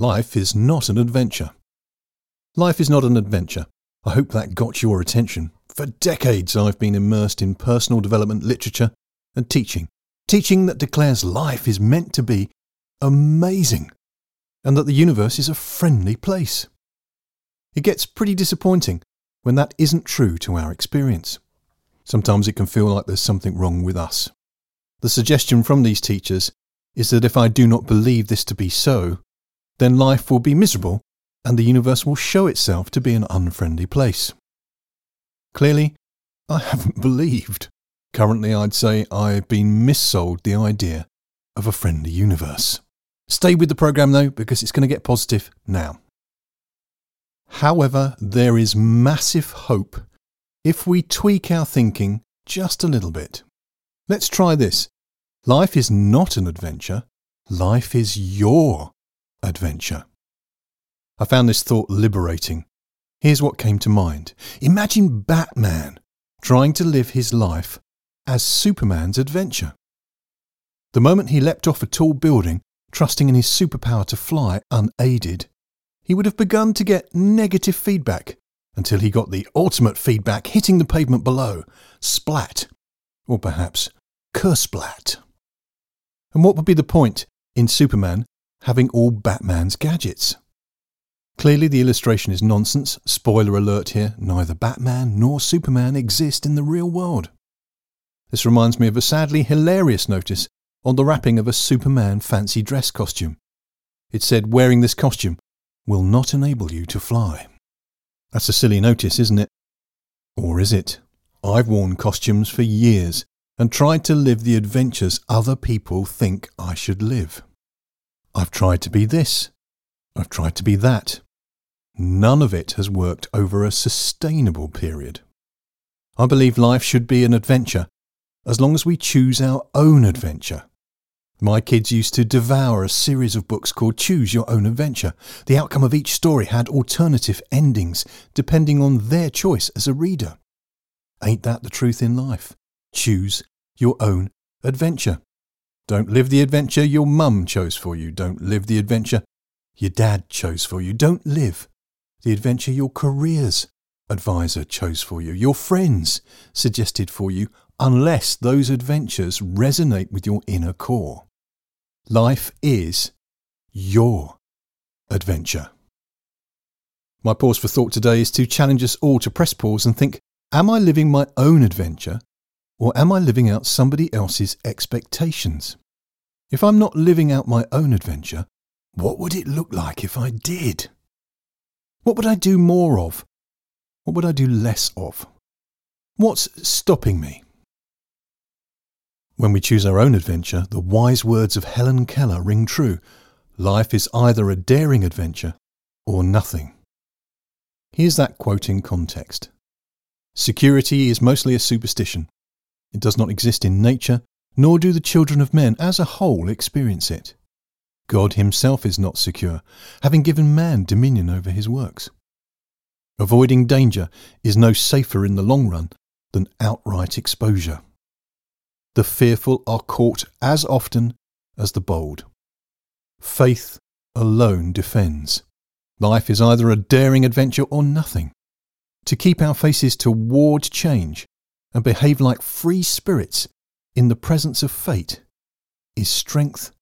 Life is not an adventure. Life is not an adventure. I hope that got your attention. For decades, I've been immersed in personal development literature and teaching. Teaching that declares life is meant to be amazing and that the universe is a friendly place. It gets pretty disappointing when that isn't true to our experience. Sometimes it can feel like there's something wrong with us. The suggestion from these teachers is that if I do not believe this to be so, then life will be miserable and the universe will show itself to be an unfriendly place. Clearly, I haven't believed. Currently, I'd say I've been missold the idea of a friendly universe. Stay with the program though, because it's going to get positive now. However, there is massive hope if we tweak our thinking just a little bit. Let's try this. Life is not an adventure, life is your adventure. I found this thought liberating. Here's what came to mind Imagine Batman trying to live his life as Superman's adventure. The moment he leapt off a tall building, trusting in his superpower to fly unaided, he would have begun to get negative feedback until he got the ultimate feedback hitting the pavement below splat, or perhaps kersplat. And what would be the point in Superman having all Batman's gadgets? Clearly, the illustration is nonsense. Spoiler alert here neither Batman nor Superman exist in the real world. This reminds me of a sadly hilarious notice on the wrapping of a Superman fancy dress costume. It said, Wearing this costume will not enable you to fly. That's a silly notice, isn't it? Or is it? I've worn costumes for years and tried to live the adventures other people think I should live. I've tried to be this. I've tried to be that. None of it has worked over a sustainable period. I believe life should be an adventure as long as we choose our own adventure. My kids used to devour a series of books called Choose Your Own Adventure. The outcome of each story had alternative endings depending on their choice as a reader. Ain't that the truth in life? Choose your own adventure. Don't live the adventure your mum chose for you. Don't live the adventure your dad chose for you. Don't live the adventure your career's advisor chose for you, your friends suggested for you, unless those adventures resonate with your inner core. Life is your adventure. My pause for thought today is to challenge us all to press pause and think Am I living my own adventure or am I living out somebody else's expectations? If I'm not living out my own adventure, what would it look like if I did? What would I do more of? What would I do less of? What's stopping me? When we choose our own adventure, the wise words of Helen Keller ring true. Life is either a daring adventure or nothing. Here's that quote in context Security is mostly a superstition. It does not exist in nature, nor do the children of men as a whole experience it. God himself is not secure, having given man dominion over his works. Avoiding danger is no safer in the long run than outright exposure. The fearful are caught as often as the bold. Faith alone defends. Life is either a daring adventure or nothing. To keep our faces toward change and behave like free spirits in the presence of fate is strength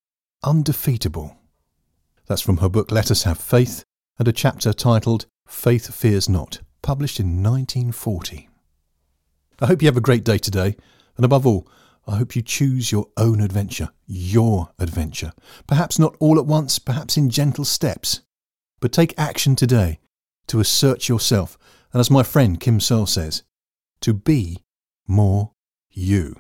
undefeatable. That's from her book Let Us Have Faith and a chapter titled Faith Fears Not, published in 1940. I hope you have a great day today, and above all, I hope you choose your own adventure, your adventure. Perhaps not all at once, perhaps in gentle steps. But take action today to assert yourself, and as my friend Kim Searle says, to be more you.